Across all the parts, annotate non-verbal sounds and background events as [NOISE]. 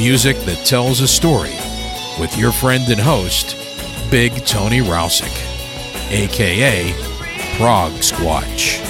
Music that tells a story with your friend and host, Big Tony Rousick, aka Prog Squatch.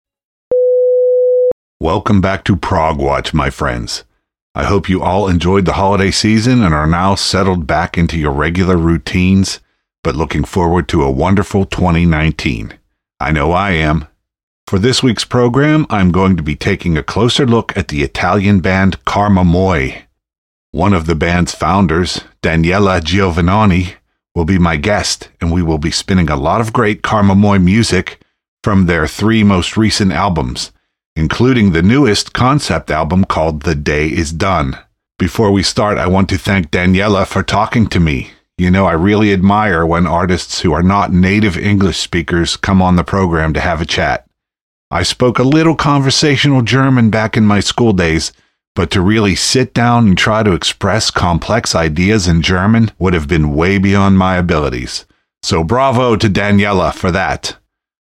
Welcome back to Prog Watch, my friends. I hope you all enjoyed the holiday season and are now settled back into your regular routines, but looking forward to a wonderful 2019. I know I am. For this week's program, I'm going to be taking a closer look at the Italian band Karmamoi. One of the band's founders, Daniele Giovannoni, will be my guest, and we will be spinning a lot of great Karmamoi music from their three most recent albums including the newest concept album called The Day Is Done. Before we start, I want to thank Daniele for talking to me. You know, I really admire when artists who are not native English speakers come on the program to have a chat. I spoke a little conversational German back in my school days, but to really sit down and try to express complex ideas in German would have been way beyond my abilities. So bravo to Daniele for that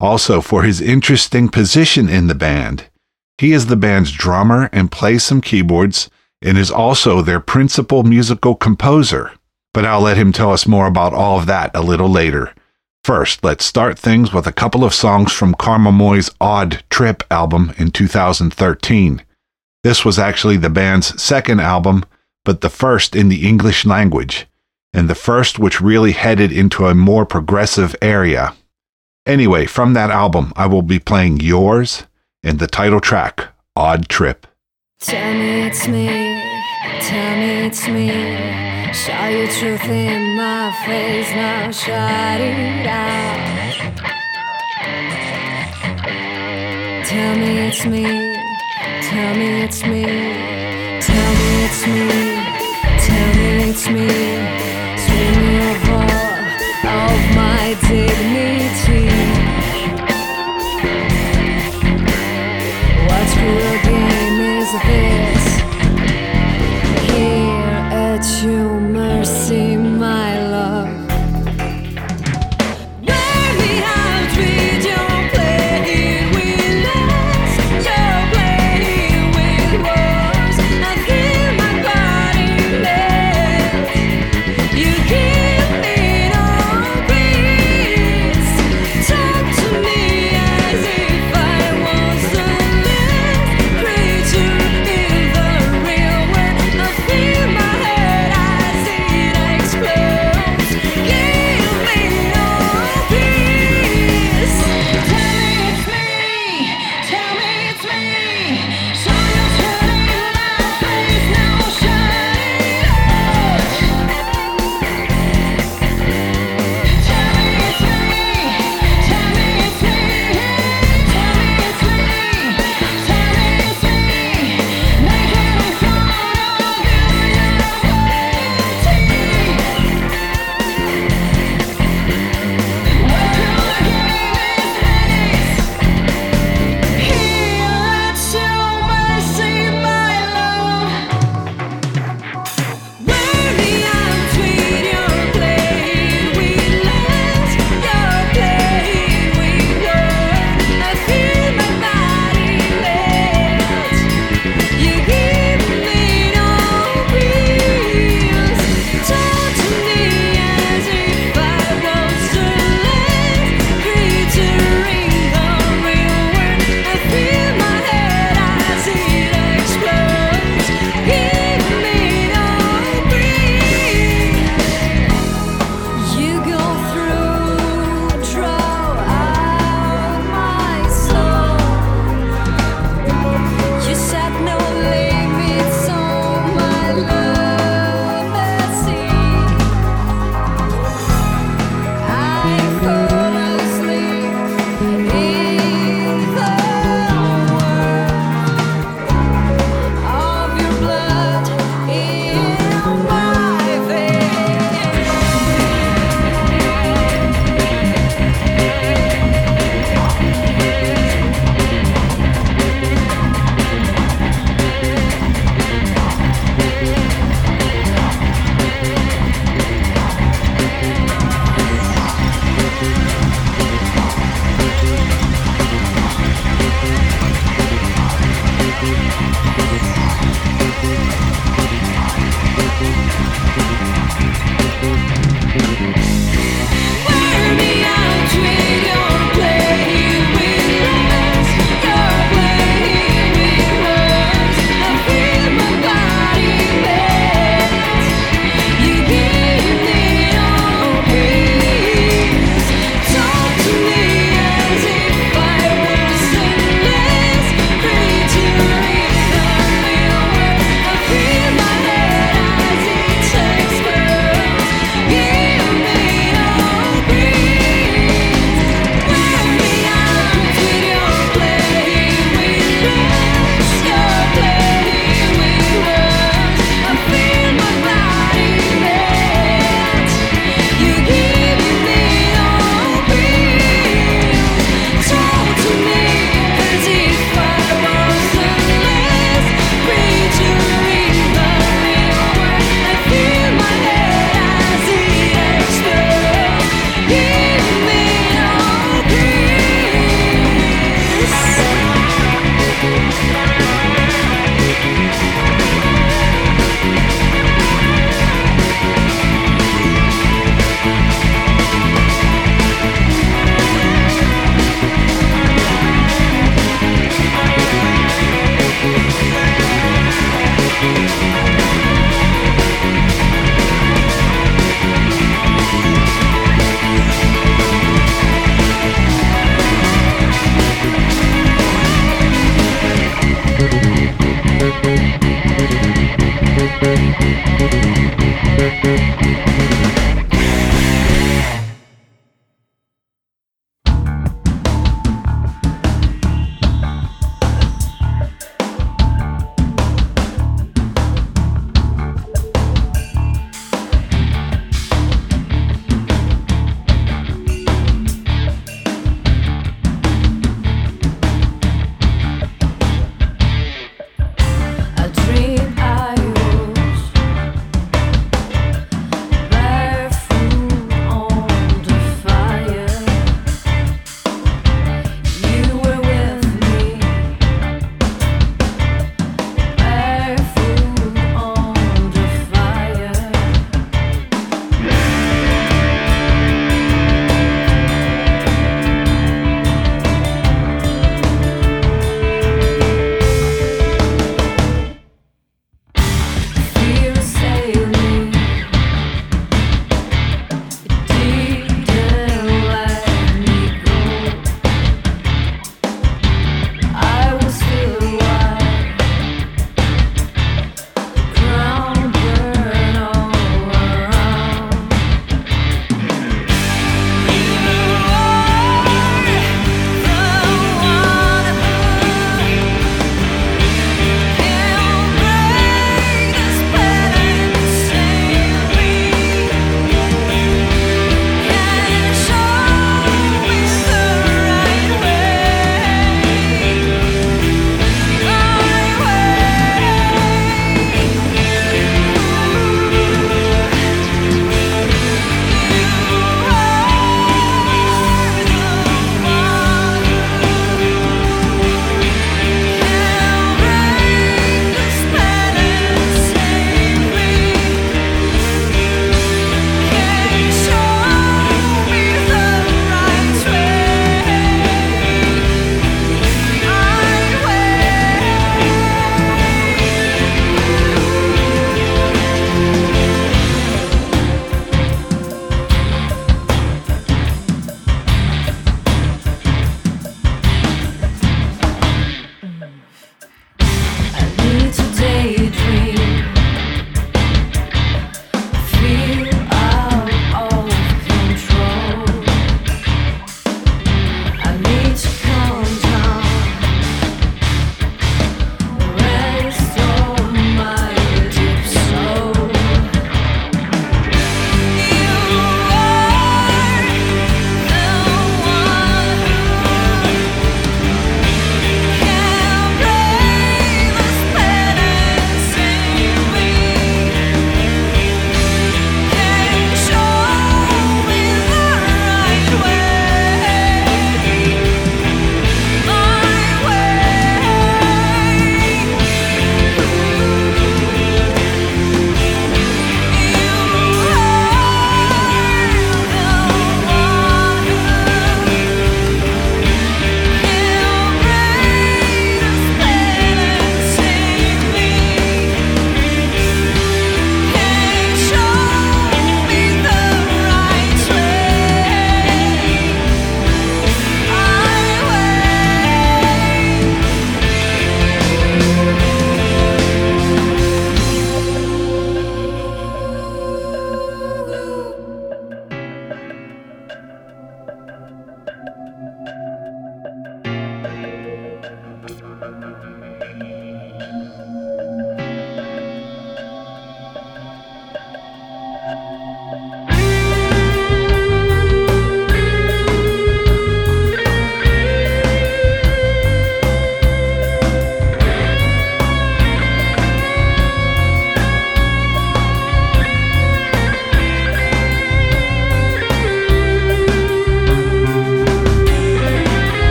also for his interesting position in the band. He is the band's drummer and plays some keyboards and is also their principal musical composer. But I'll let him tell us more about all of that a little later. First, let's start things with a couple of songs from Karmamoi's Odd Trip album in 2013. This was actually the band's second album, but the first in the English language, and the first which really headed into a more progressive area. Anyway, from that album, I will be playing Yours and the title track, Odd Trip. Tell me it's me, tell me it's me. Show truth in my face now, shout it out. Tell me it's me, tell me it's me, tell me it's me, tell me it's me. Swing of my dignity.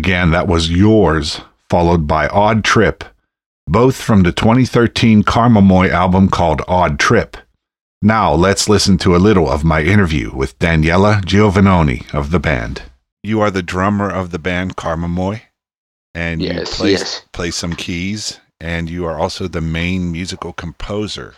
Again, that was yours, followed by Odd Trip, both from the 2013 Karmamoi album called Odd Trip. Now let's listen to a little of my interview with Daniele Giovannoni of the band. You are the drummer of the band Karmamoi, and Yes, you play, yes. play some keys, and you are also the main musical composer.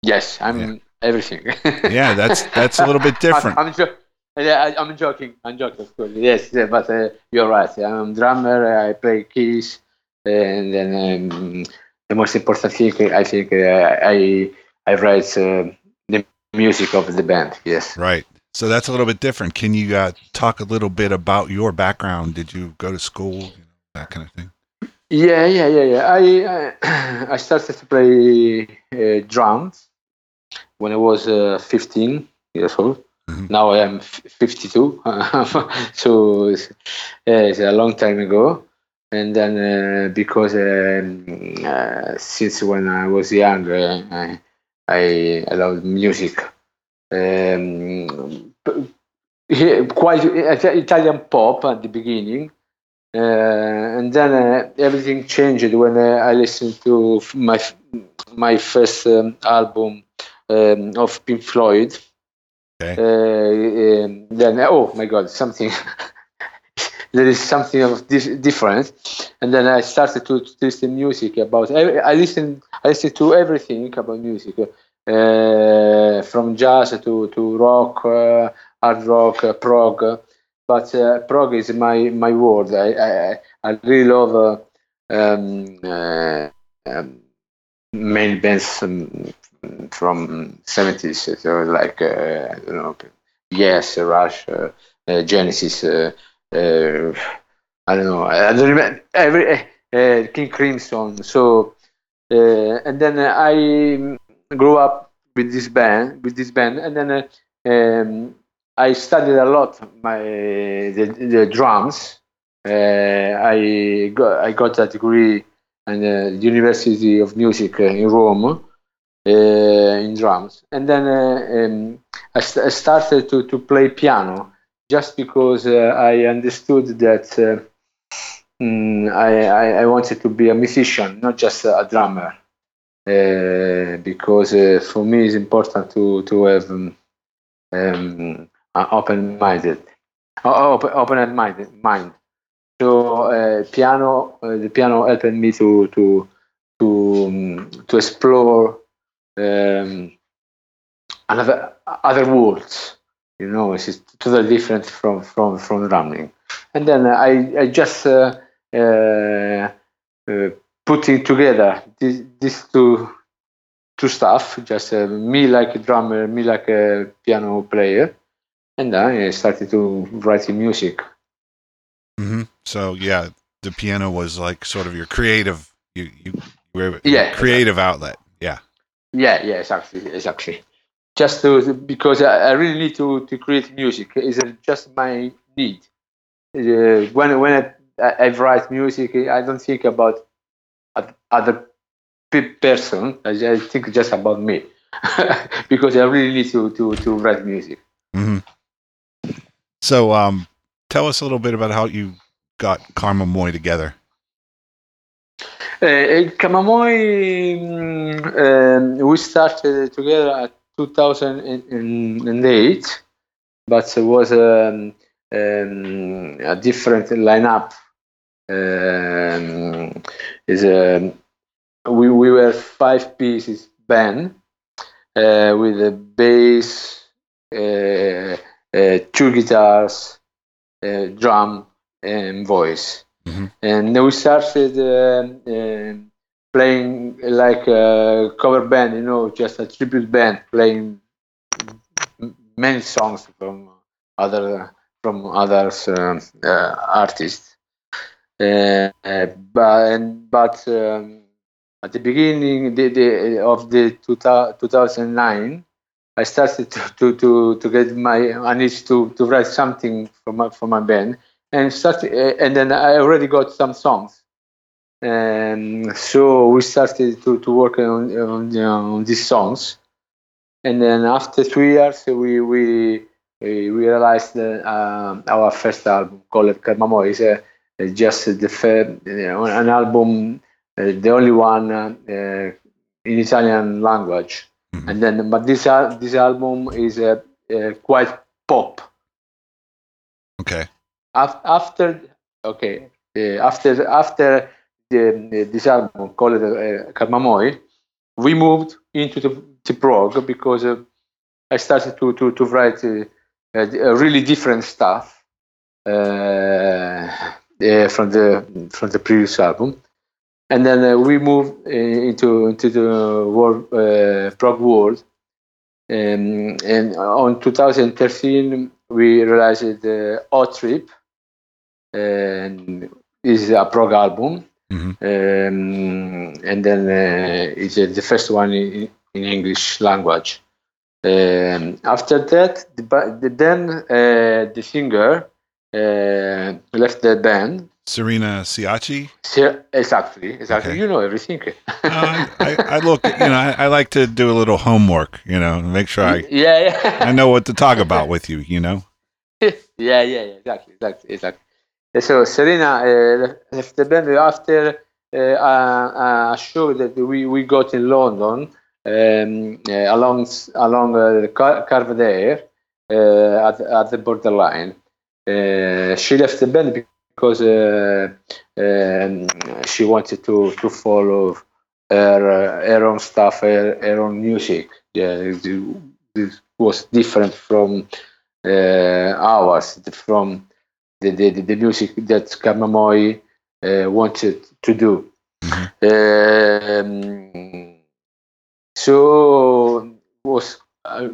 Yes, I'm everything. Yeah, that's that's a little bit [LAUGHS] different. I'm, I'm, yeah, I- I'm joking. I'm joking, of course. Yes, yeah, but uh, you're right. I'm drummer. I play keys, and then um, the most important thing I think uh, I I write uh, the music of the band. Yes. Right. So that's a little bit different. Can you uh, talk a little bit about your background? Did you go to school? You know, that kind of thing. Yeah, yeah, yeah, yeah. I I, [CLEARS THROAT] I started to play uh, drums when I was uh, 15 years old. Now I am 52, [LAUGHS] so it's, uh, it's a long time ago. And then uh, because um, uh, since when I was young, uh, I I, loved music. Um, quite Italian pop at the beginning, uh, and then uh, everything changed when uh, I listened to my my first um, album um, of Pink Floyd. Uh, um, then oh my God, something [LAUGHS] there is something of this different, and then I started to, to listen music about. I, listen I listen to everything about music, uh, from jazz to to rock, uh, hard rock, uh, prog. But uh, prog is my my word. I I, I really love uh, um, um, main bands um, from 70s, so like uh, I don't know, Yes, Rush, uh, uh, Genesis. Uh, uh, I don't know. I don't remember every uh, King Crimson. So and then I grew up with this band, with this band, and then um, I studied a lot my the, the drums. Uh, I got I got a degree at the University of Music in Rome in drums, and then um, I, st- I started to, to play piano just because uh, I understood that mm, I, I I wanted to be a musician, not just a drummer, because for me it's important to to have um, um, an open-minded, open open minded mind. So uh, piano, uh, the piano helped me to to to um, to explore um, another other worlds. You know, it's totally different from from from drumming. And then I I just uh, uh, uh, putting together this, these two two stuff. Just uh, me like a drummer, me like a piano player, and then I started to writing music. Mm-hmm. So yeah, the piano was like sort of your creative. You you were Yeah, creative outlet. Yeah. Yeah, exactly, exactly. Just to, because I, I really need to, to create music. It's just my need. Uh, when when I, I, I write music, I don't think about other pe- person. I just think just about me, [LAUGHS] because I really need to, to, to write music. hmm So um, tell us a little bit about how you got Karmamoi together. Karmamoi, mm, um, we started together at 2008, but it was um, um, a different lineup. Um, is um we we were five pieces band uh, with a bass, uh, uh, two guitars, uh, drum, and voice and then we started um um playing like a cover band, you know, just a tribute band, playing many songs from other from others um, uh, artists. Uh, uh, but and, but um, at the beginning the, the, of the two 2009, I started to, to, to, to get my I need to, to write something for my for my band and started uh, and then I already got some songs. And so we started to, to work on on, on these songs, and then after three years we we we, realized uh, um, our first album called Karmamoi is uh, just the fir- you know, an album, uh, the only one uh, uh, in Italian language. And then, but this al- this album is uh, quite pop. Okay. Af- after okay, uh, after after the, this album called uh, Karmamoi, we moved into the, the prog because uh, I started to to to write uh, uh, really different stuff from the from the previous album, and then we moved into into the world prog world. Um, and on 2013, we realized the uh, Odd Trip, and is a prog album. Um, and then uh, it's uh, the first one in, in English language. Um, after that, the, the, then uh, the singer uh, left the band. Serena Ciacci. Se- exactly, exactly. You know everything. Uh, I, I look, you know, I, I like to do a little homework, you know, make sure I yeah, yeah. I know what to talk about with you, you know. [LAUGHS] yeah, yeah, yeah, exactly, exactly, exactly. Uh, So Serena uh, left the band after uh, a, a show that we, we got in London um, uh, along along uh, Car- Carvedere uh, at, at the borderline. Uh, she left the band because uh, um, she wanted to, to follow her, uh, her own stuff, her, her own music. Yeah, it was different from uh, ours, from the, the, the music that Karmamoi uh, wanted to do. Um, so was uh,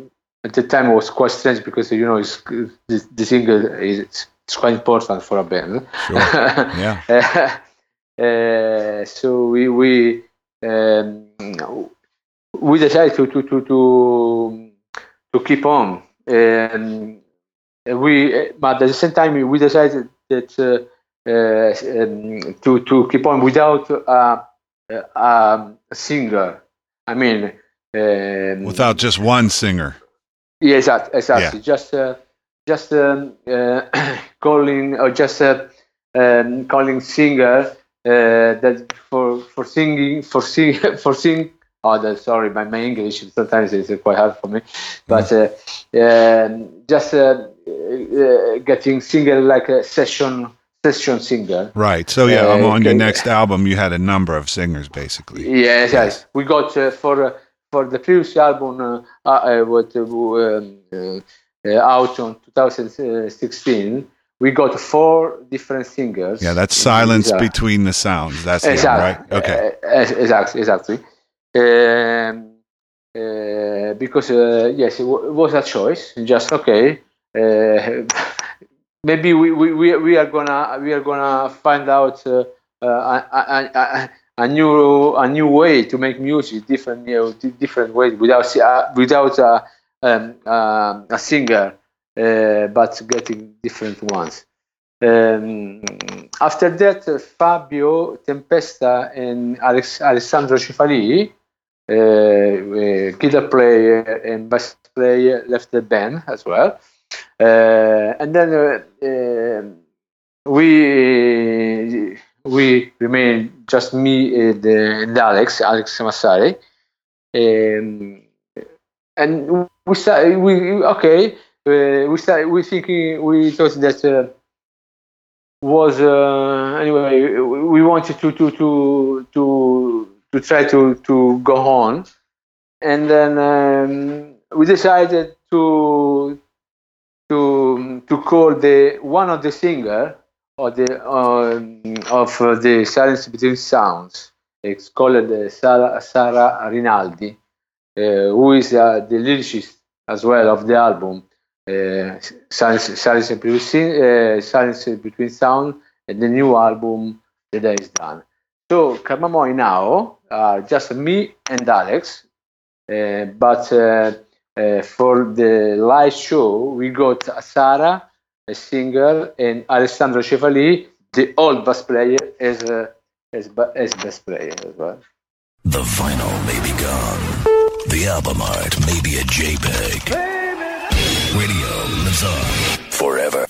at the time it was quite strange because you know it's, the, the single is it's quite important for a band. [LAUGHS] Yeah. uh, so we we um, we decided to to to to, to keep on. Um, we but at the same time we decided that uh, uh, um, to to keep on without um, a singer. I mean, um, Without just one singer. yeah, exactly, exactly. Just uh, just um, uh, [COUGHS] calling or just uh, um, calling singer uh, that for for singing for sing [LAUGHS] for sing. Oh, sorry, my, my English sometimes is quite hard for me, but uh, um, just uh, uh, getting single like a session session singer. Right. So yeah, Uh, on your next album. You had a number of singers, basically. Yes, yes. We got uh, for uh, for the previous album, uh, uh, what um, out on 2016. We got four different singers. Yeah, that's silence between the sounds. That's the exactly. right? Okay. Exactly. Exactly. Um, uh, because uh, yes, it, w- it was a choice. Just okay. Uh, maybe we, we, we, are gonna we are gonna find out uh, uh, a, a, a, new a new way to make music, different you know, different ways without without a, um, a singer, but getting different ones. Um, after that, uh, Fabio Tempesta and Alex, Alessandro Cefalì, uh, uh, guitar player and bass player, left the band as well. Uh, and then uh, um we we remain just me and, uh, and Alex, Alex Massari. Um, and we started, we okay, we started, we thinking, we thought that was uh, anyway, we wanted to to to to to try to to go on, and then um, we decided to to to call the one of the singer of the um, of uh, the silence between sounds. It's called uh, Sara, Sara Rinaldi, uh, who is uh, the lyricist as well of the album. Uh, silence, silence, between, uh, silence between sound and the new album The Day is Done. So Karmamoi now are just me and Alex, uh, but uh, uh, for the live show we got Sara, a singer, and Alessandro Cefalì, the old bass player, as a as, ba- as bass player as well. The vinyl may be gone. The album art may be a JPEG. Radio lives on forever.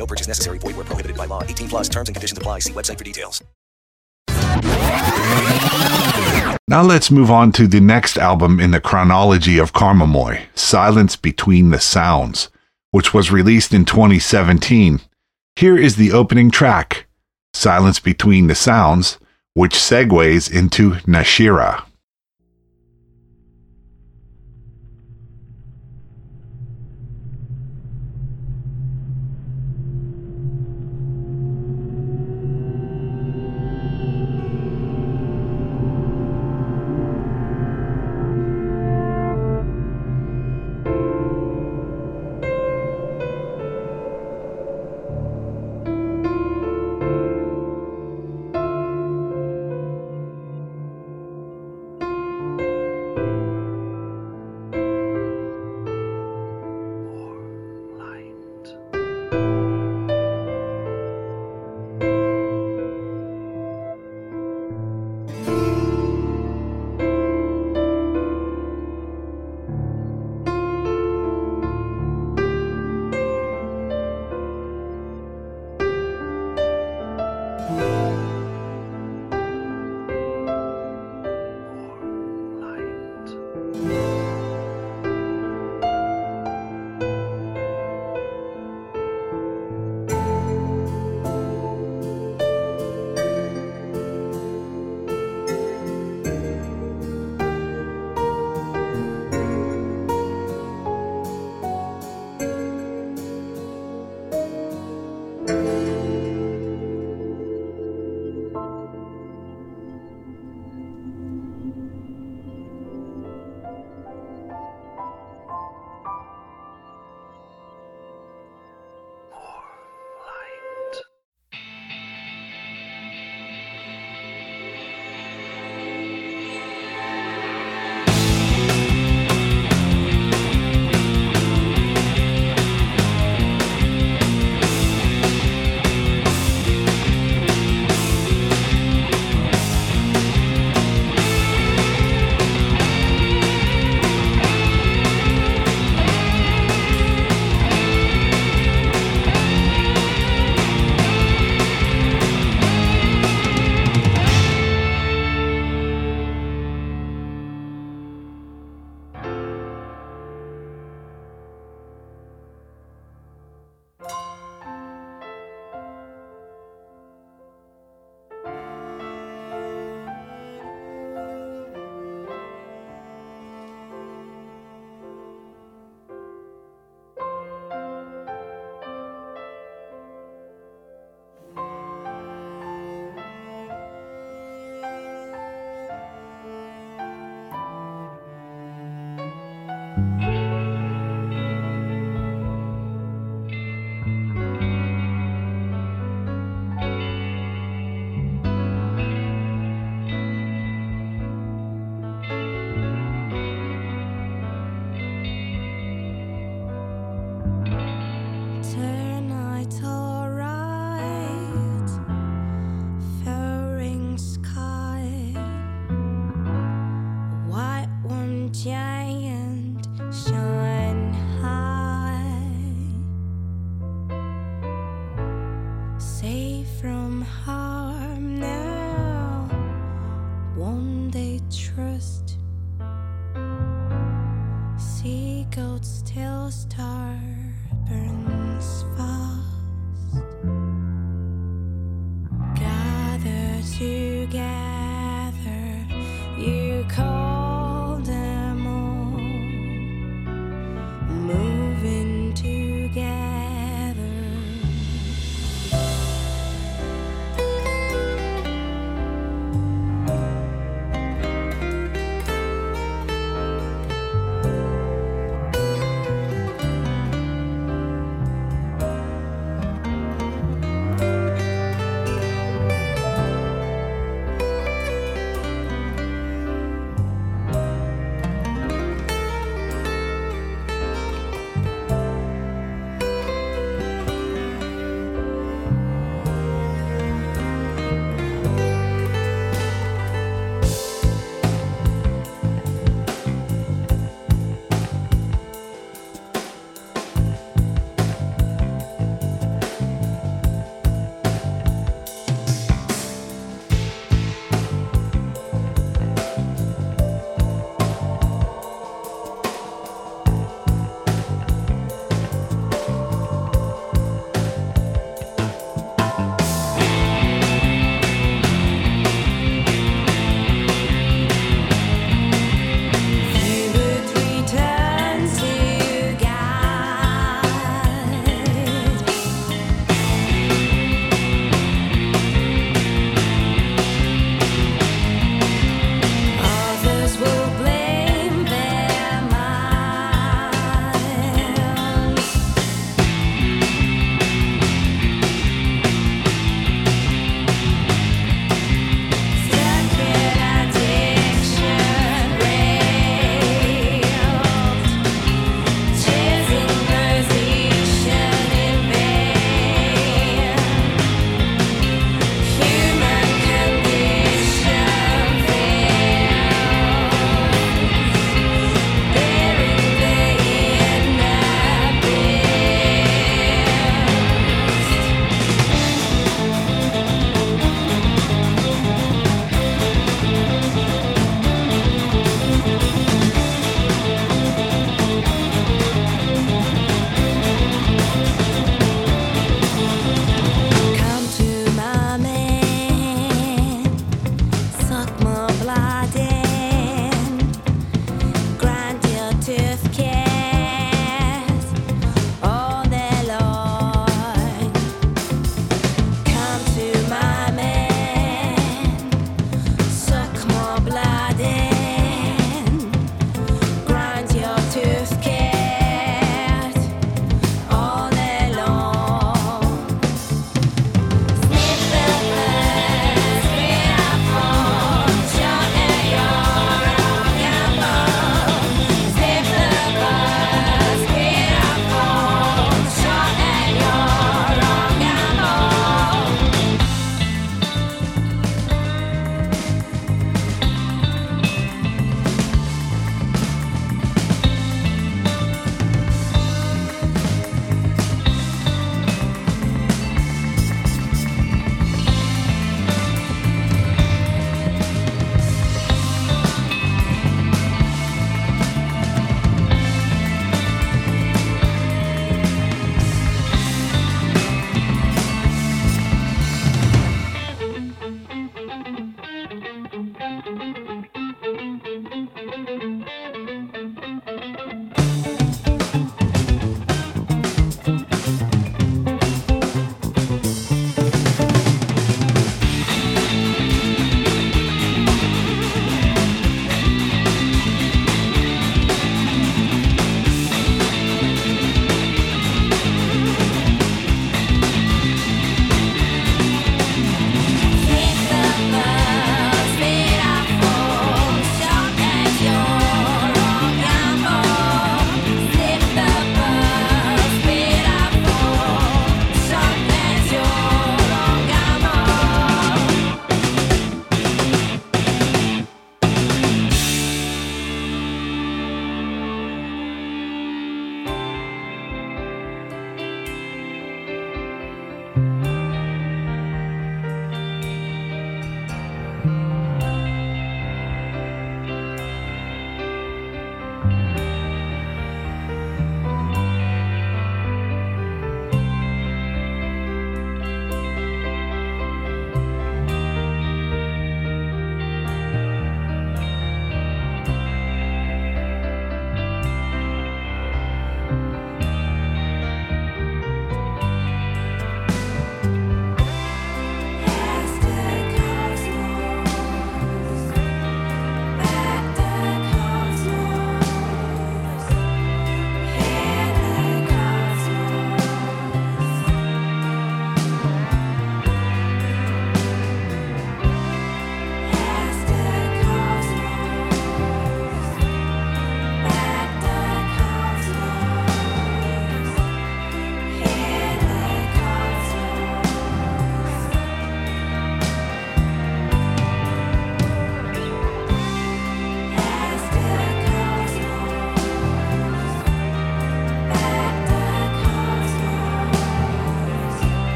No purchase necessary. Void where prohibited by law. 18 plus terms and conditions apply. See website for details. Now let's move on to the next album in the chronology of Karmamoi, Silence Between the Sounds, which was released in 2017. Here is the opening track, Silence Between the Sounds, which segues into Nashira.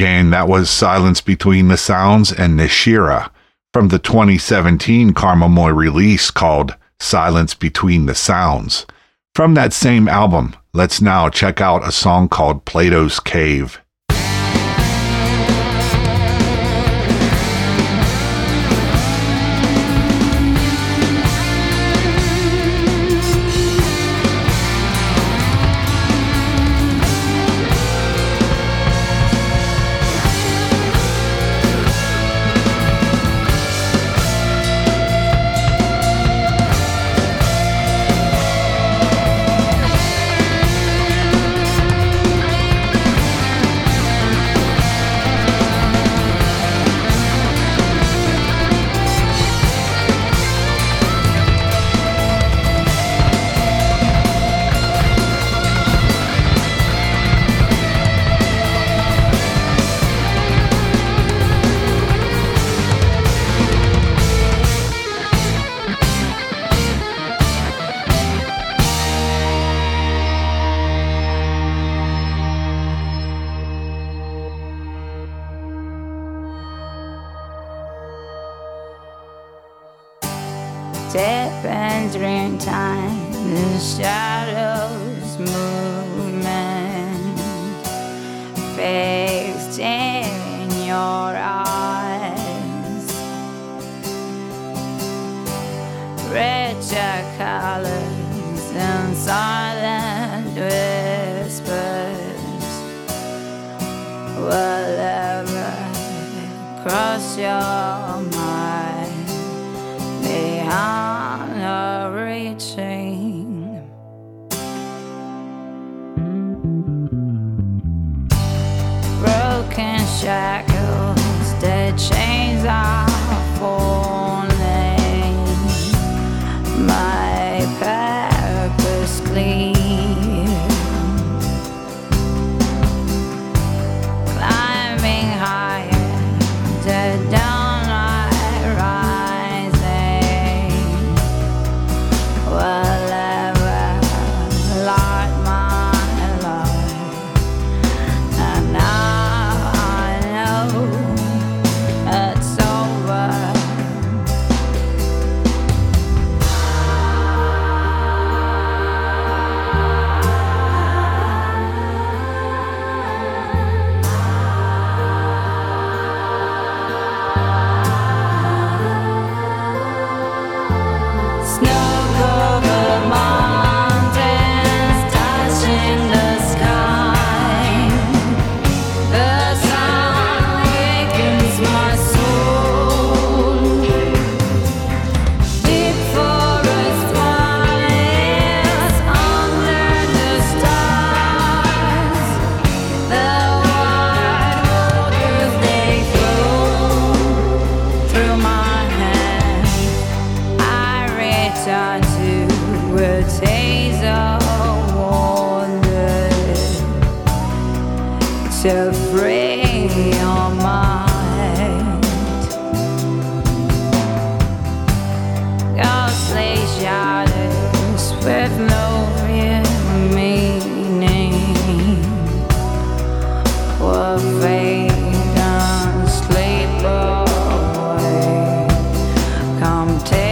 Again, that was Silence Between the Sounds and Nishira from the 2017 Karmamoi release called Silence Between the Sounds. From that same album, let's now check out a song called Plato's Cave. Step time, the shadows movement fixed in your eyes. Richer colors and silent whispers will ever cross your Take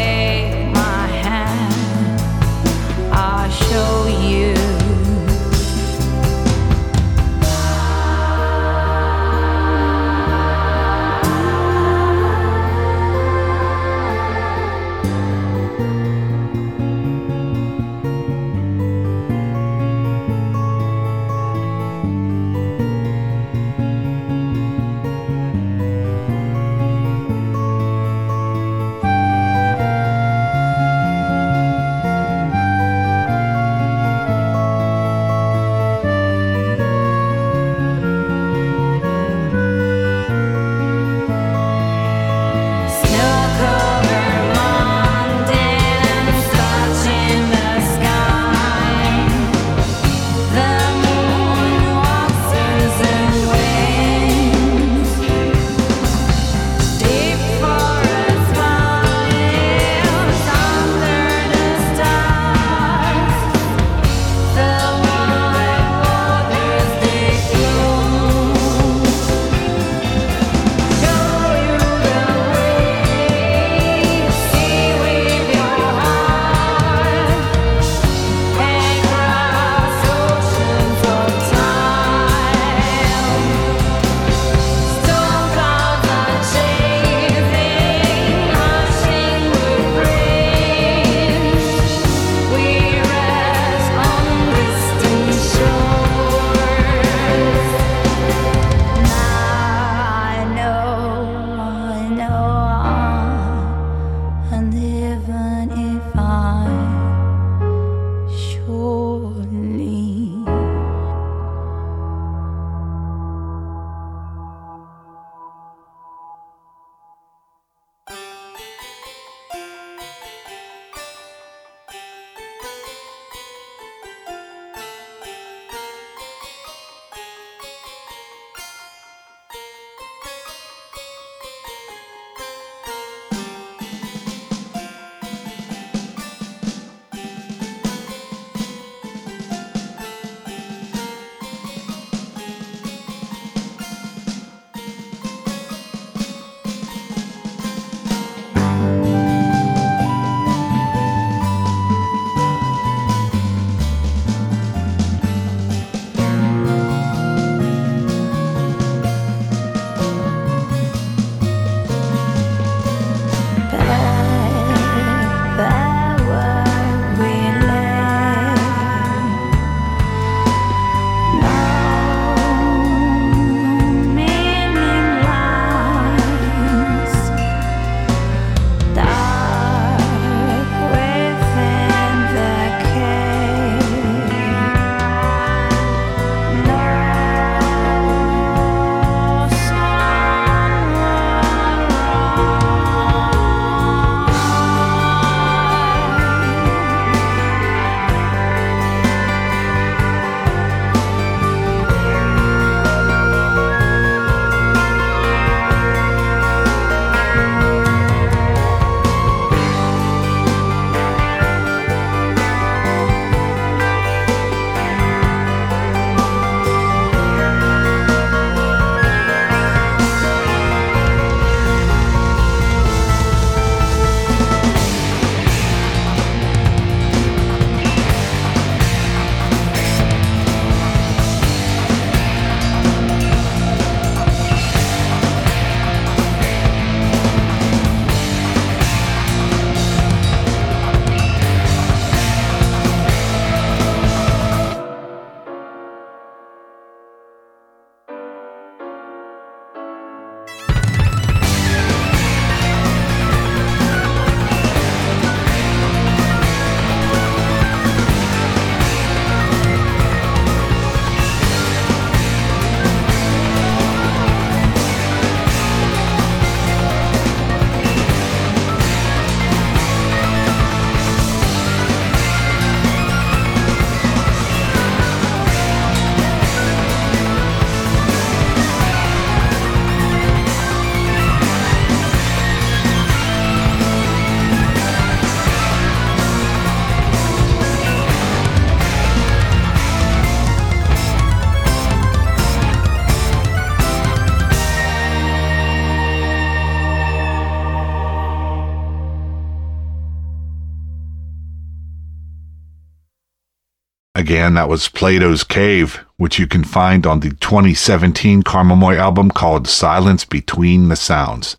Again, that was Plato's Cave, which you can find on the 2017 Karmamoi album called Silence Between the Sounds.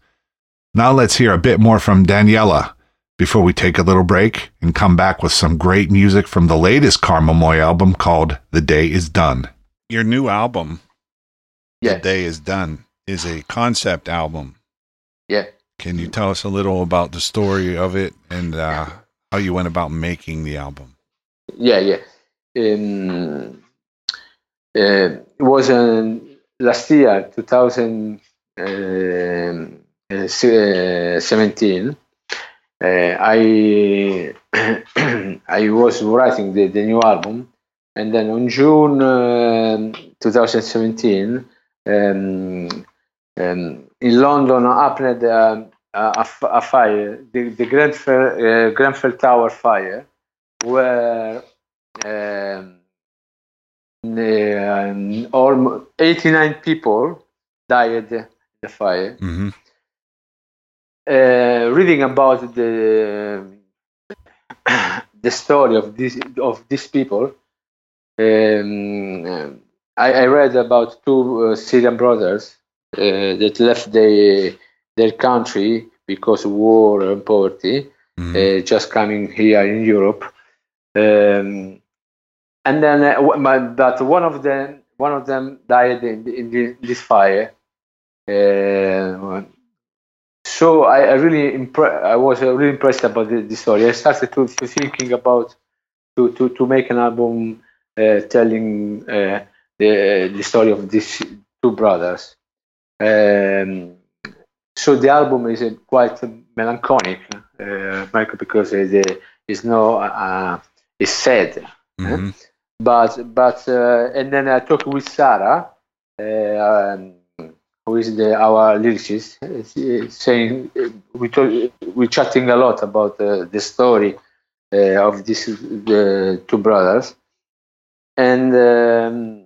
Now let's hear a bit more from Daniele before we take a little break and come back with some great music from the latest Karmamoi album called The Day Is Done. Your new album, Yeah. The Day Is Done, is a concept album. Yeah. Can you tell us a little about the story of it and uh, how you went about making the album? Yeah, yeah. Um, uh, it was uh, last year, 2017. Uh, I [CLEARS THROAT] I was writing the, the new album, and then on June uh, 2017, um, um, in London happened uh, a, a, fire, the, the Grenfell, Grenfell Tower fire, where um, um, almost 89 people died in the fire. Mm-hmm. Uh, reading about the [COUGHS] the story of this of these people, um, I, I read about two uh, Syrian brothers uh, that left their their country because of war and poverty, uh, just coming here in Europe. Um, and then, uh, w- but one of them, one of them died in, in the, this fire. Uh, so I, I really impre- I was uh, really impressed about the, the story. I started to, to thinking about to, to, to make an album uh, telling uh, the the story of these two brothers. Um, so the album is uh, quite melancholic, uh, because is no uh, it's sad. Mhm. But but uh, and then I talked with Sarah, uh, um, who is the our lyricist, saying we talk, we're chatting a lot about uh, the story uh, of these the two brothers, and um,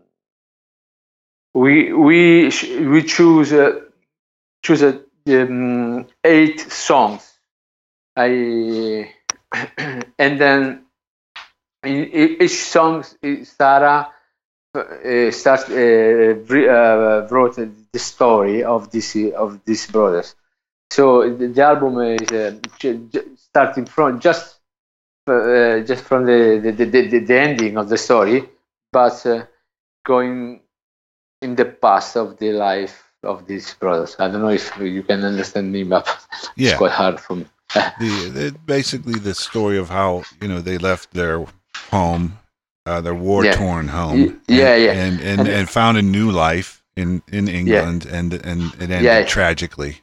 we we we choose uh, choose uh, um, eight songs. I [CLEARS THROAT] and then each song Sarah uh, starts uh, wrote the story of this of these brothers. So the, album is uh, starting from just uh, just from the the, the, the ending of the story, but uh, going in the past of the life of these brothers. I don't know if you can understand me, but Yeah. it's quite hard for me. [LAUGHS] the basically the story of how you know they left their home, uh, their war torn home, Y- yeah, and, yeah. and and, And- and found a new life in in England, and and it ended Yeah. tragically.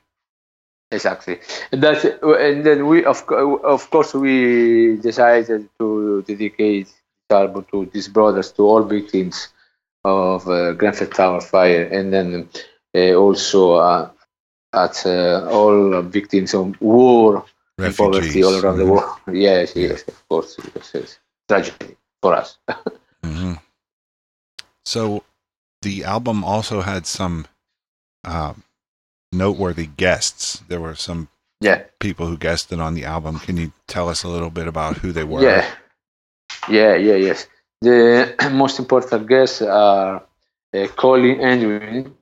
Exactly. And that's and then we of of course we decided to dedicate this album to these brothers, to all victims of uh, Grenfell Tower fire, and then uh, also uh, at uh, all victims of war and poverty all around the mhm. world. [LAUGHS] Yes, yes, of course, yes, yes. Tragedy for us. [LAUGHS] hmm So, the album also had some uh, noteworthy guests. There were some Yeah. people who guested on the album. Can you tell us a little bit about who they were? Yeah, yeah, yeah, yes. The [CLEARS THROAT] most important guests are uh, Colin Edwin,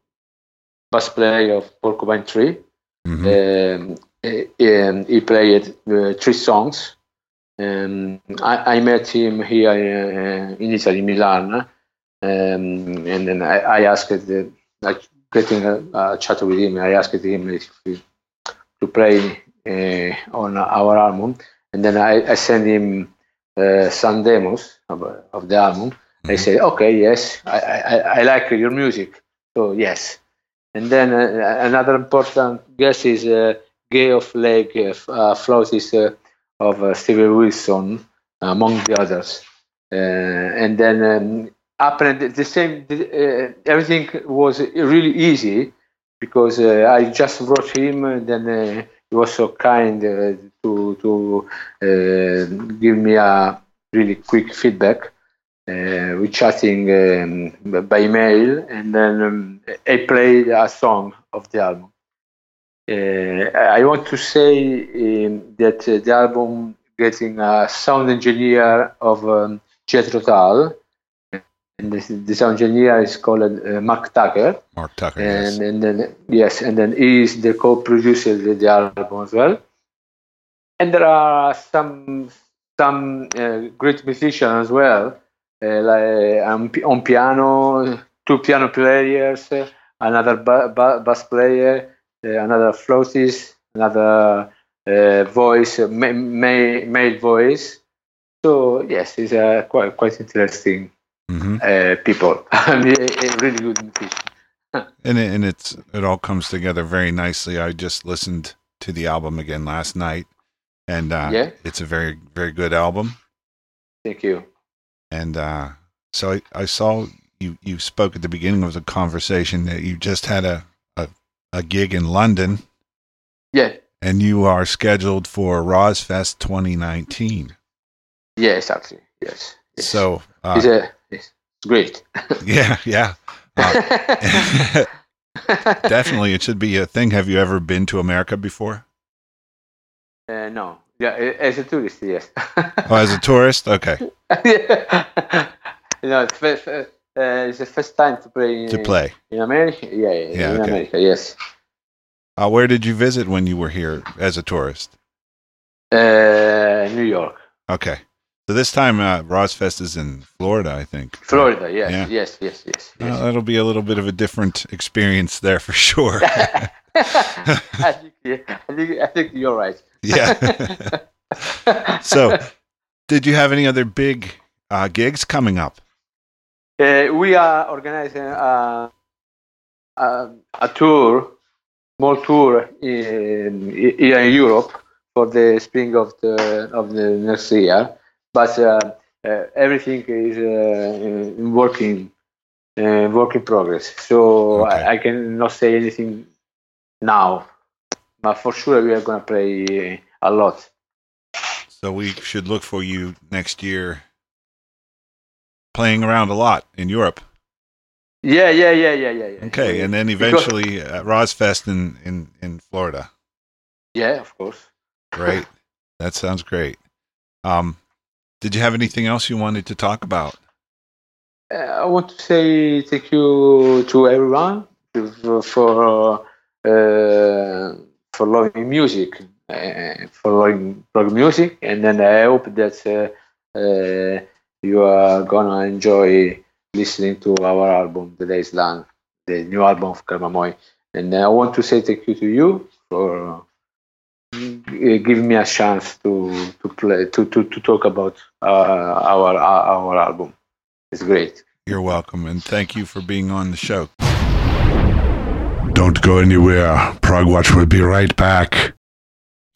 bass player of Porcupine Tree. Um, eh, um, he played uh, three songs. Um, I, I met him here uh, in Italy, Milan, um, and then I, I asked, uh, like, getting a, a chat with him, I asked him if he, to play uh, on our album, and then I, I sent him uh, some demos of, of the album. I said, okay, yes, I, I, I like your music, so yes. And then uh, another important guest is uh, Geoff Lake, uh, uh, flautist uh, of uh, Stevie Wilson, among the others. Uh, and then um, happened the same. Uh, everything was really easy because uh, I just wrote him, and then uh, he was so kind uh, to to uh, give me a really quick feedback. Uh, we chatting um, by email, and then um, I played a song of the album. Uh, I want to say um, that uh, the album getting a sound engineer of um, Jethro Tull, and the, the sound engineer is called uh, Mark Tucker. Mark Tucker. and, yes. and then yes, and then he is the co-producer of the album as well. And there are some some uh, great musicians as well, uh, like um, on piano, two piano players, another ba- ba- bass player, another flautist, another uh, voice, uh, ma- ma- male voice. So yes, it's uh, quite quite interesting Mhm. uh, people. [LAUGHS] I mean, a, a really good musician. [LAUGHS] and it, and it's it all comes together very nicely. I just listened to the album again last night, and uh, Yeah. it's a very very good album. Thank you. And uh, so I, I saw you you spoke at the beginning of the conversation that you just had a a, gig in London, Yeah. and you are scheduled for RoSfest 2019. Yeah, exactly. Yes. So uh, it's, a, it's great. [LAUGHS] yeah, yeah. Uh, [LAUGHS] definitely, it should be a thing. Have you ever been to America before? Uh, no. Yeah, as a tourist, yes. Oh, as a tourist? Okay. [LAUGHS] yeah. first, uh, it's the first time to play in, To play. in America. Yeah, yeah, Yeah, in okay. America. Yes. Uh, where did you visit when you were here as a tourist? Uh, New York, Okay. So this time, uh, RoSfest is in Florida, I think. Florida. Yes, Yeah. yes, yes, yes. Uh, that'll be a little bit of a different experience there for sure. [LAUGHS] I, think, yeah, I think I think you're right. [LAUGHS] yeah. [LAUGHS] so, did you have any other big uh, gigs coming up? Uh, we are organizing a, a, a tour, small tour in, in Europe for the spring of the of the next year. But uh, uh, everything is uh, in working uh, work in progress. So I, I cannot say anything now, but for sure we are gonna play a lot. So we should look for you next year playing around a lot in Europe. Yeah, yeah, yeah, yeah, yeah. yeah. Okay, and then Because- eventually at RoSfest in, in, in Florida. yeah, of course. Great. [LAUGHS] that sounds great. Um, did you have anything else you wanted to talk about? Uh, I want to say thank you to everyone for uh, for loving music, uh, for loving prog music, and then I hope that uh, uh, you are gonna enjoy listening to our album, The Day Is Done, the new album of Karmamoi. And I want to say thank you to you for uh, giving me a chance to to play to to, to talk about uh, our our album. It's great. You're welcome, and thank you for being on the show. Don't go anywhere. Prog Progwatch will be right back.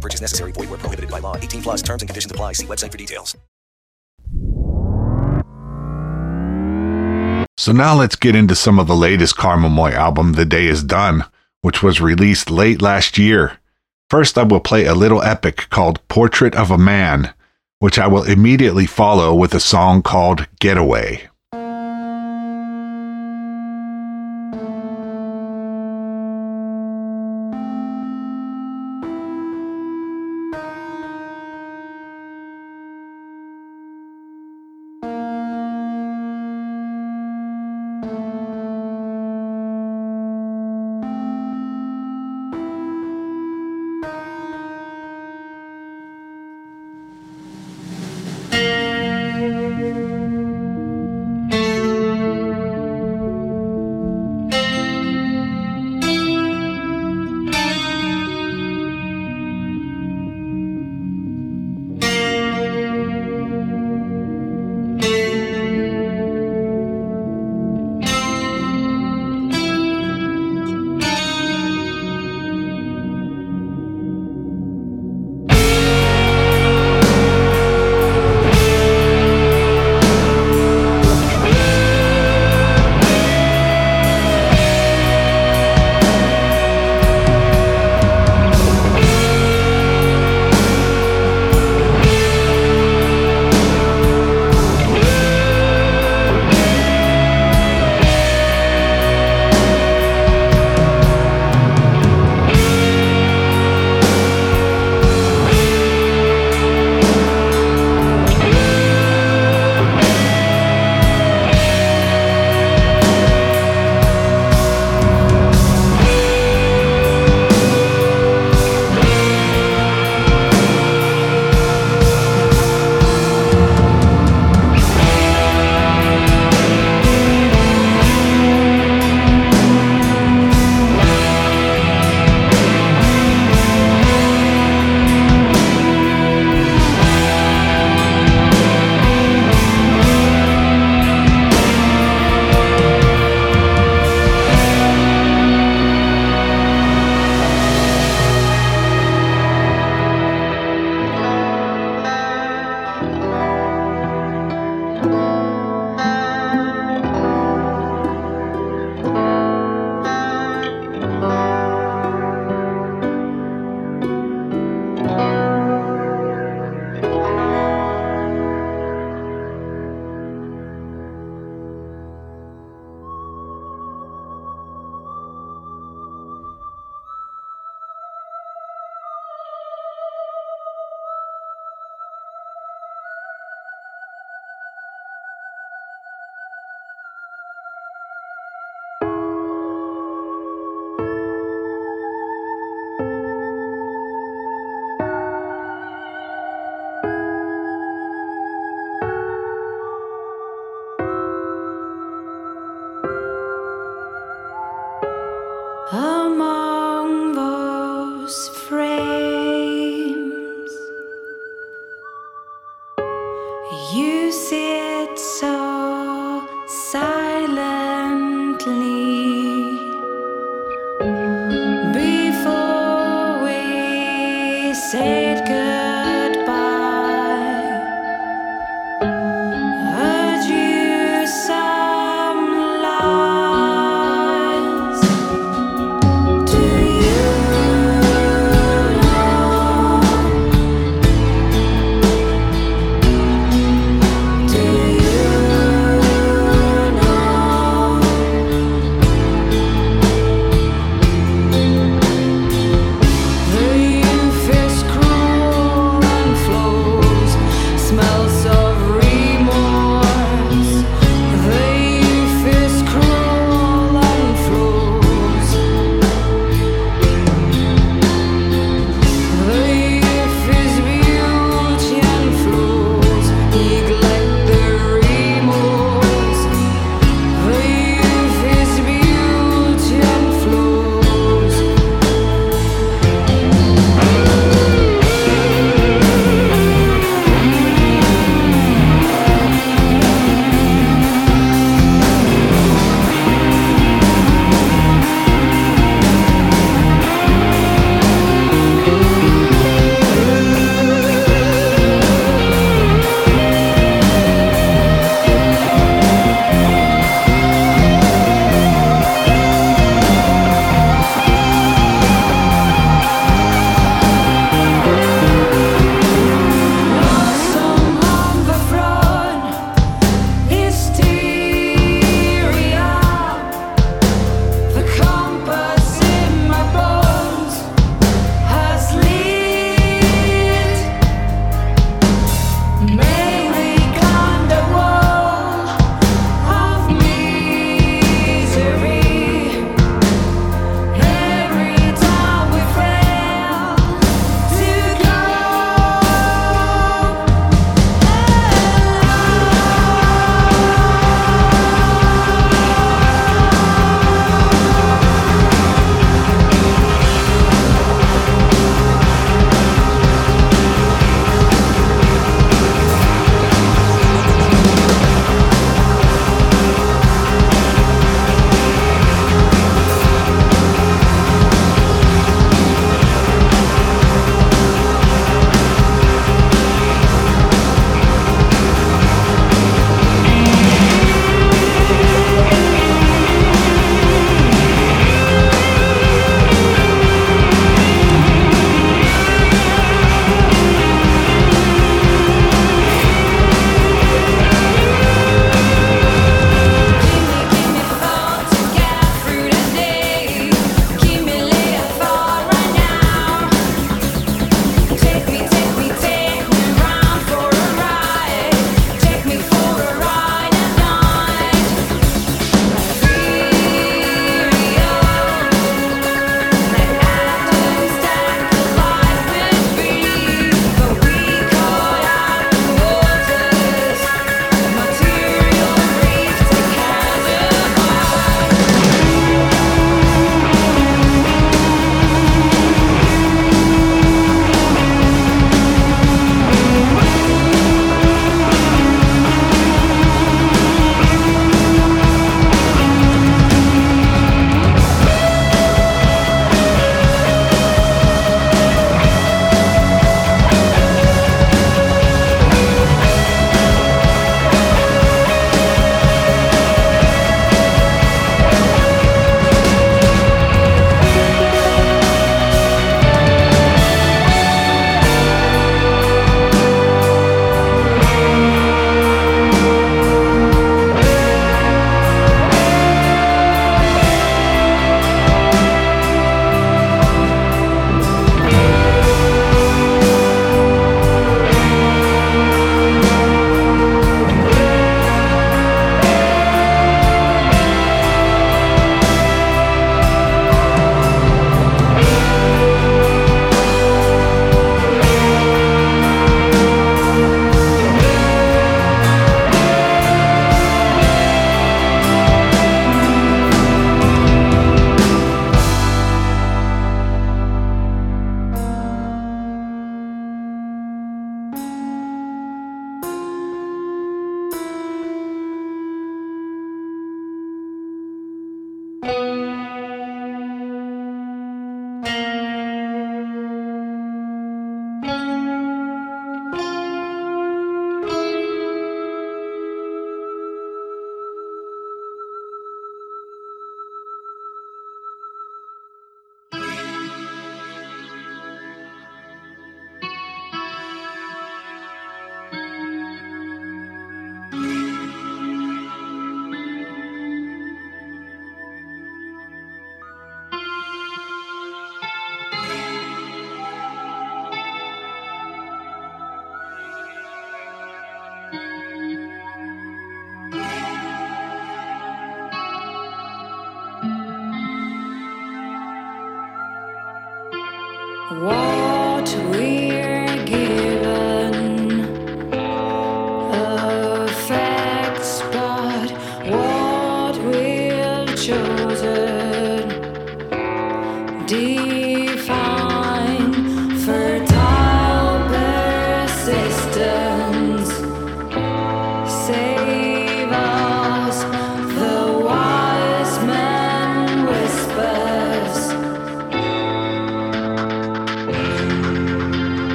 Purchase necessary. Void where prohibited by law. 18 plus terms and conditions apply. See website for details. So now let's get into some of the latest Karmamoi album, The Day Is Done, which was released late last year. First, I will play a little epic called Portrait of a Man, which I will immediately follow with a song called Getaway.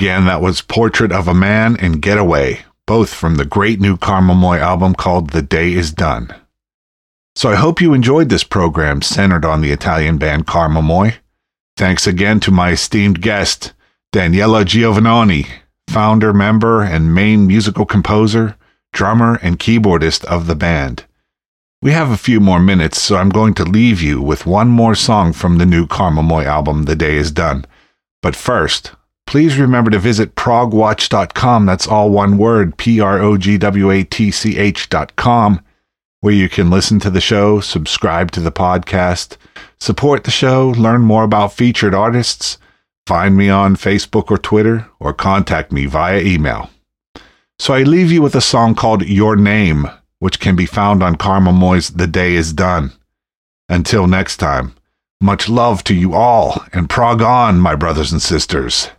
Again, that was Portrait of a Man and Getaway, both from the great new Karmamoi album called The Day Is Done. So I hope you enjoyed this program centered on the Italian band Karmamoi. Thanks again to my esteemed guest, Daniele Giovannoni, founder, member, and main musical composer, drummer, and keyboardist of the band. We have a few more minutes, so I'm going to leave you with one more song from the new Karmamoi album, The Day Is Done. But first, please remember to visit progwatch.com. That's all one word, P R O G W A T C H.com, where you can listen to the show, subscribe to the podcast, support the show, learn more about featured artists, find me on Facebook or Twitter, or contact me via email. So I leave you with a song called Your Name, which can be found on Karmamoi's The Day Is Done. Until next time, much love to you all, and prog on, my brothers and sisters.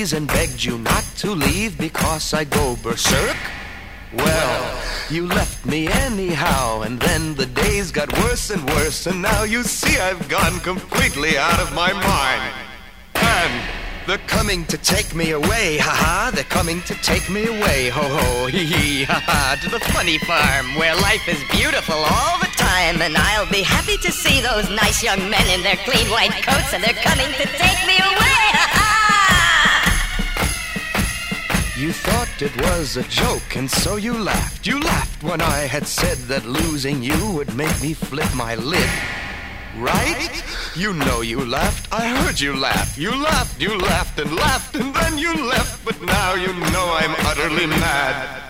And begged you not to leave because I go berserk? Well, you left me anyhow, and then the days got worse and worse, and now you see I've gone completely out of my mind. And they're coming to take me away, haha, they're coming to take me away, ho ho, hee hee, haha, to the funny farm where life is beautiful all the time, and I'll be happy to see those nice young men in their clean white coats, and they're coming to take me away, You thought it was a joke, and so you laughed. You laughed when I had said that losing you would make me flip my lid. Right? You know you laughed. I heard you laugh. You laughed, you laughed and laughed, and then you left. But now you know I'm utterly mad.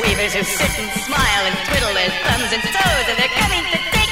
weavers who sit and smile and twiddle their thumbs and toes, and they're coming to